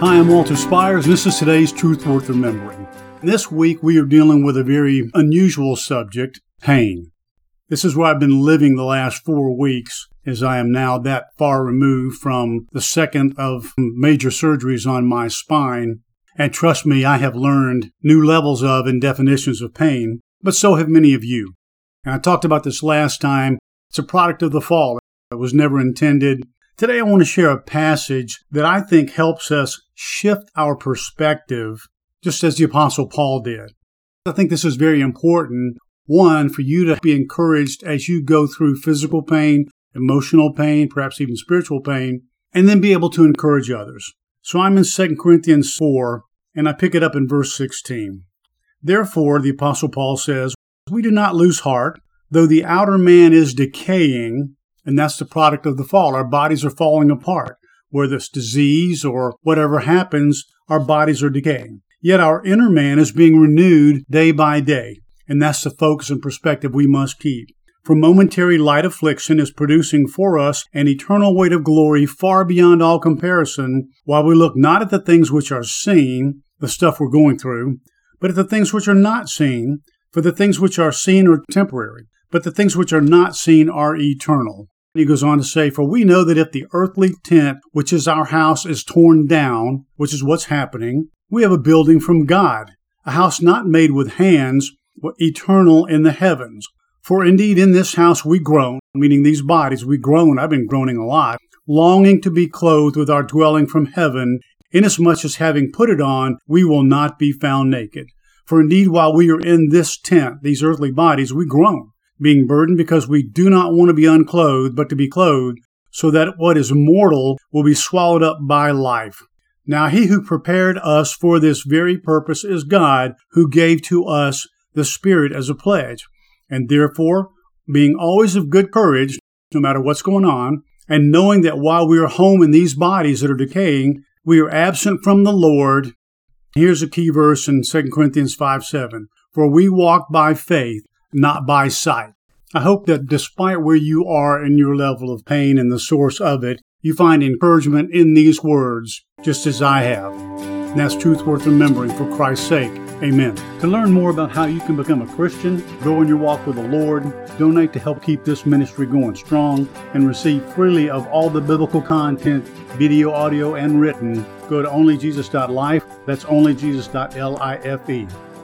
Hi, I'm Walter Spires, and this is today's Truth Worth Remembering. This week we are dealing with a very unusual subject pain. This is where I've been living the last four weeks, as I am now that far removed from the second of major surgeries on my spine. And trust me, I have learned new levels of and definitions of pain, but so have many of you. And I talked about this last time. It's a product of the fall. It was never intended. Today I want to share a passage that I think helps us shift our perspective, just as the Apostle Paul did. I think this is very important. One, for you to be encouraged as you go through physical pain, emotional pain, perhaps even spiritual pain, and then be able to encourage others. So I'm in 2 Corinthians 4, and I pick it up in verse 16. Therefore, the Apostle Paul says, We do not lose heart, though the outer man is decaying, and that's the product of the fall. Our bodies are falling apart. Whether it's disease or whatever happens, our bodies are decaying. Yet our inner man is being renewed day by day. And that's the focus and perspective we must keep. For momentary light affliction is producing for us an eternal weight of glory far beyond all comparison, while we look not at the things which are seen, the stuff we're going through, but at the things which are not seen, for the things which are seen are temporary, but the things which are not seen are eternal. He goes on to say, For we know that if the earthly tent, which is our house, is torn down, which is what's happening, we have a building from God, a house not made with hands, but eternal in the heavens. For indeed in this house we groan, meaning these bodies, we groan, I've been groaning a lot, longing to be clothed with our dwelling from heaven, inasmuch as having put it on, we will not be found naked. For indeed, while we are in this tent, these earthly bodies, we groan, being burdened because we do not want to be unclothed, but to be clothed, so that what is mortal will be swallowed up by life. Now he who prepared us for this very purpose is God, who gave to us the Spirit as a pledge. And therefore, being always of good courage, no matter what's going on, and knowing that while we are home in these bodies that are decaying, we are absent from the Lord. Here's a key verse in 2 Corinthians 5 7. For we walk by faith, not by sight. I hope that despite where you are in your level of pain and the source of it, you find encouragement in these words, just as I have. And that's truth worth remembering for Christ's sake. Amen. To learn more about how you can become a Christian, grow in your walk with the Lord, donate to help keep this ministry going strong, and receive freely of all the biblical content, video, audio, and written, go to onlyjesus.life. That's onlyjesus.life.